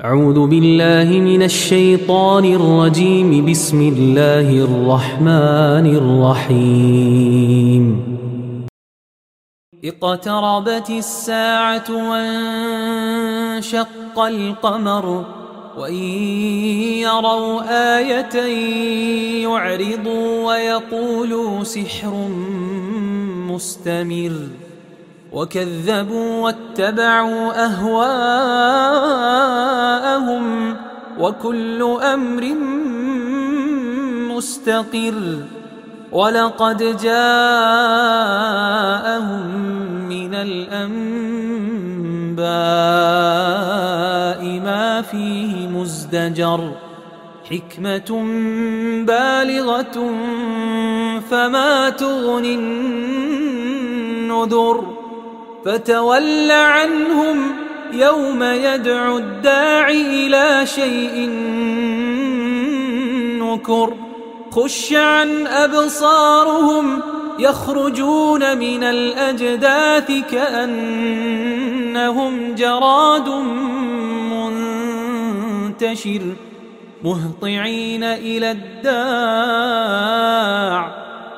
أعوذ بالله من الشيطان الرجيم. بسم الله الرحمن الرحيم. اقتربت الساعة وانشق القمر وإن يروا آية يعرضوا ويقولوا سحر مستمر. وكذبوا واتبعوا أهواءهم وكل أمر مستقر ولقد جاءهم من الأنباء ما فيه مزدجر حكمة بالغة فما تغني النذر فتول عنهم يوم يدعو الداعي إلى شيء نكر. خش عن أبصارهم يخرجون من الأجداث كأنهم جراد منتشر مهطعين إلى الداع.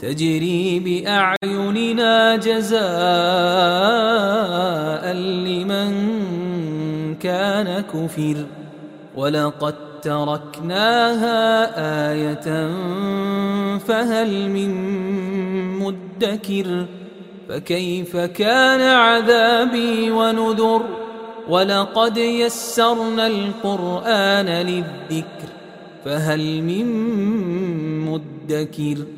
تجري بأعيننا جزاء لمن كان كفر. ولقد تركناها آية فهل من مدكر؟ فكيف كان عذابي ونذر؟ ولقد يسرنا القرآن للذكر فهل من مدكر؟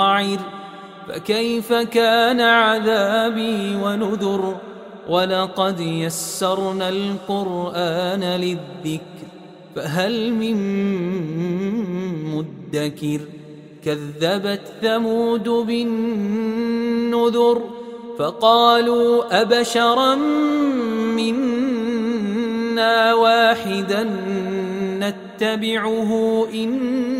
منقعر فكيف كان عذابي ونذر ولقد يسرنا القرآن للذكر فهل من مدكر كذبت ثمود بالنذر فقالوا أبشرا منا واحدا نتبعه إنا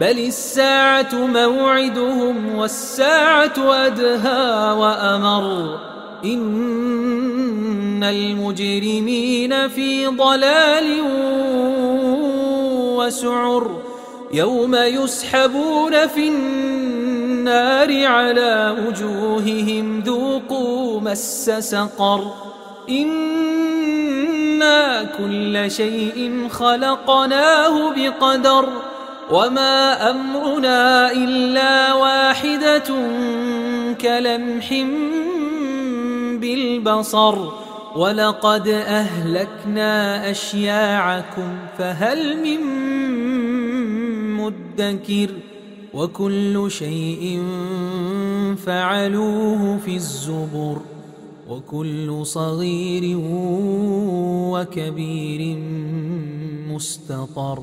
بل الساعة موعدهم والساعة أدهى وأمر. إن المجرمين في ضلال وسعر. يوم يسحبون في النار على وجوههم ذوقوا مس سقر. إنا كل شيء خلقناه بقدر. وما أمرنا إلا واحدة كلمح بالبصر ولقد أهلكنا أشياعكم فهل من مدكر وكل شيء فعلوه في الزبر وكل صغير وكبير مستطر